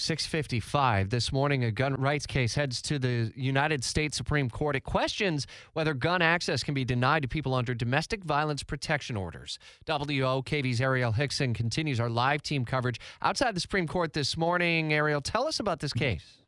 655 this morning. A gun rights case heads to the united states supreme court. It questions whether gun access can be denied to people under domestic violence protection orders. Wokv's Arielle Hixson continues our live team coverage outside the supreme court this morning. Arielle tell us about this case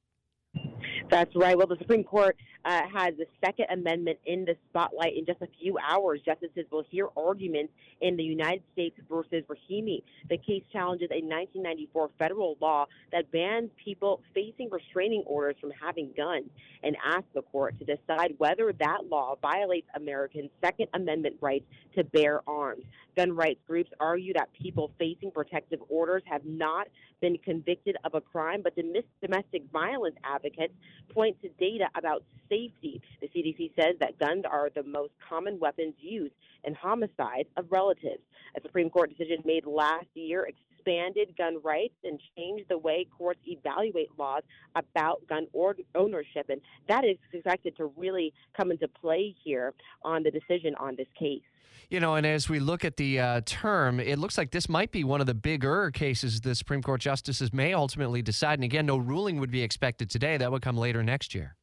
that's right. Well, the Supreme Court uh, has the Second Amendment in the spotlight in just a few hours. Justices will hear arguments in the United States versus Rahimi. The case challenges a 1994 federal law that bans people facing restraining orders from having guns and asks the court to decide whether that law violates Americans' Second Amendment rights to bear arms. Gun rights groups argue that people facing protective orders have not been convicted of a crime, but domestic violence advocates point to data about safety. The CDC says that guns are the most common weapons used in homicides of relatives. A Supreme Court decision made last year expanded gun rights and changed the way courts evaluate laws about gun or- ownership. And that is expected to really come into play here on the decision on this case. You know, and as we look at the uh, term, it looks like this might be one of the bigger cases the Supreme Court justices may ultimately decide. And again, no ruling would be expected today. That would come later next year.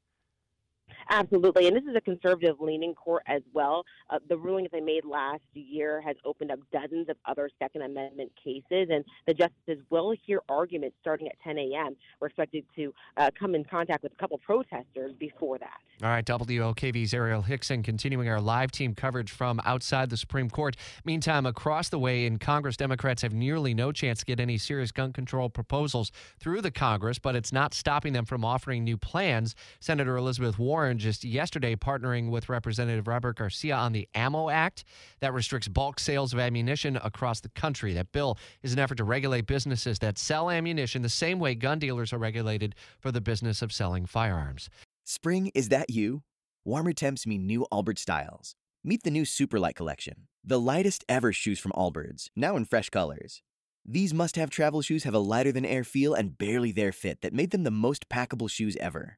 Absolutely, and this is a conservative leaning court as well. Uh, the ruling that they made last year has opened up dozens of other Second Amendment cases, and the justices will hear arguments starting at 10 a.m. We're expected to uh, come in contact with a couple protesters before that. All right, WOKV's Arielle Hixson continuing our live team coverage from outside the Supreme Court. Meantime, across the way in Congress, Democrats have nearly no chance to get any serious gun control proposals through the Congress, but it's not stopping them from offering new plans. Senator Elizabeth Warren just yesterday partnering with Representative Robert Garcia on the Ammo Act that restricts bulk sales of ammunition across the country. That bill is an effort to regulate businesses that sell ammunition the same way gun dealers are regulated for the business of selling firearms. Spring, is that you? Warmer temps mean new Allbirds styles. Meet the new Superlight collection, the lightest ever shoes from Allbirds, now in fresh colors. These must have travel shoes have a lighter than air feel and barely there fit that made them the most packable shoes ever.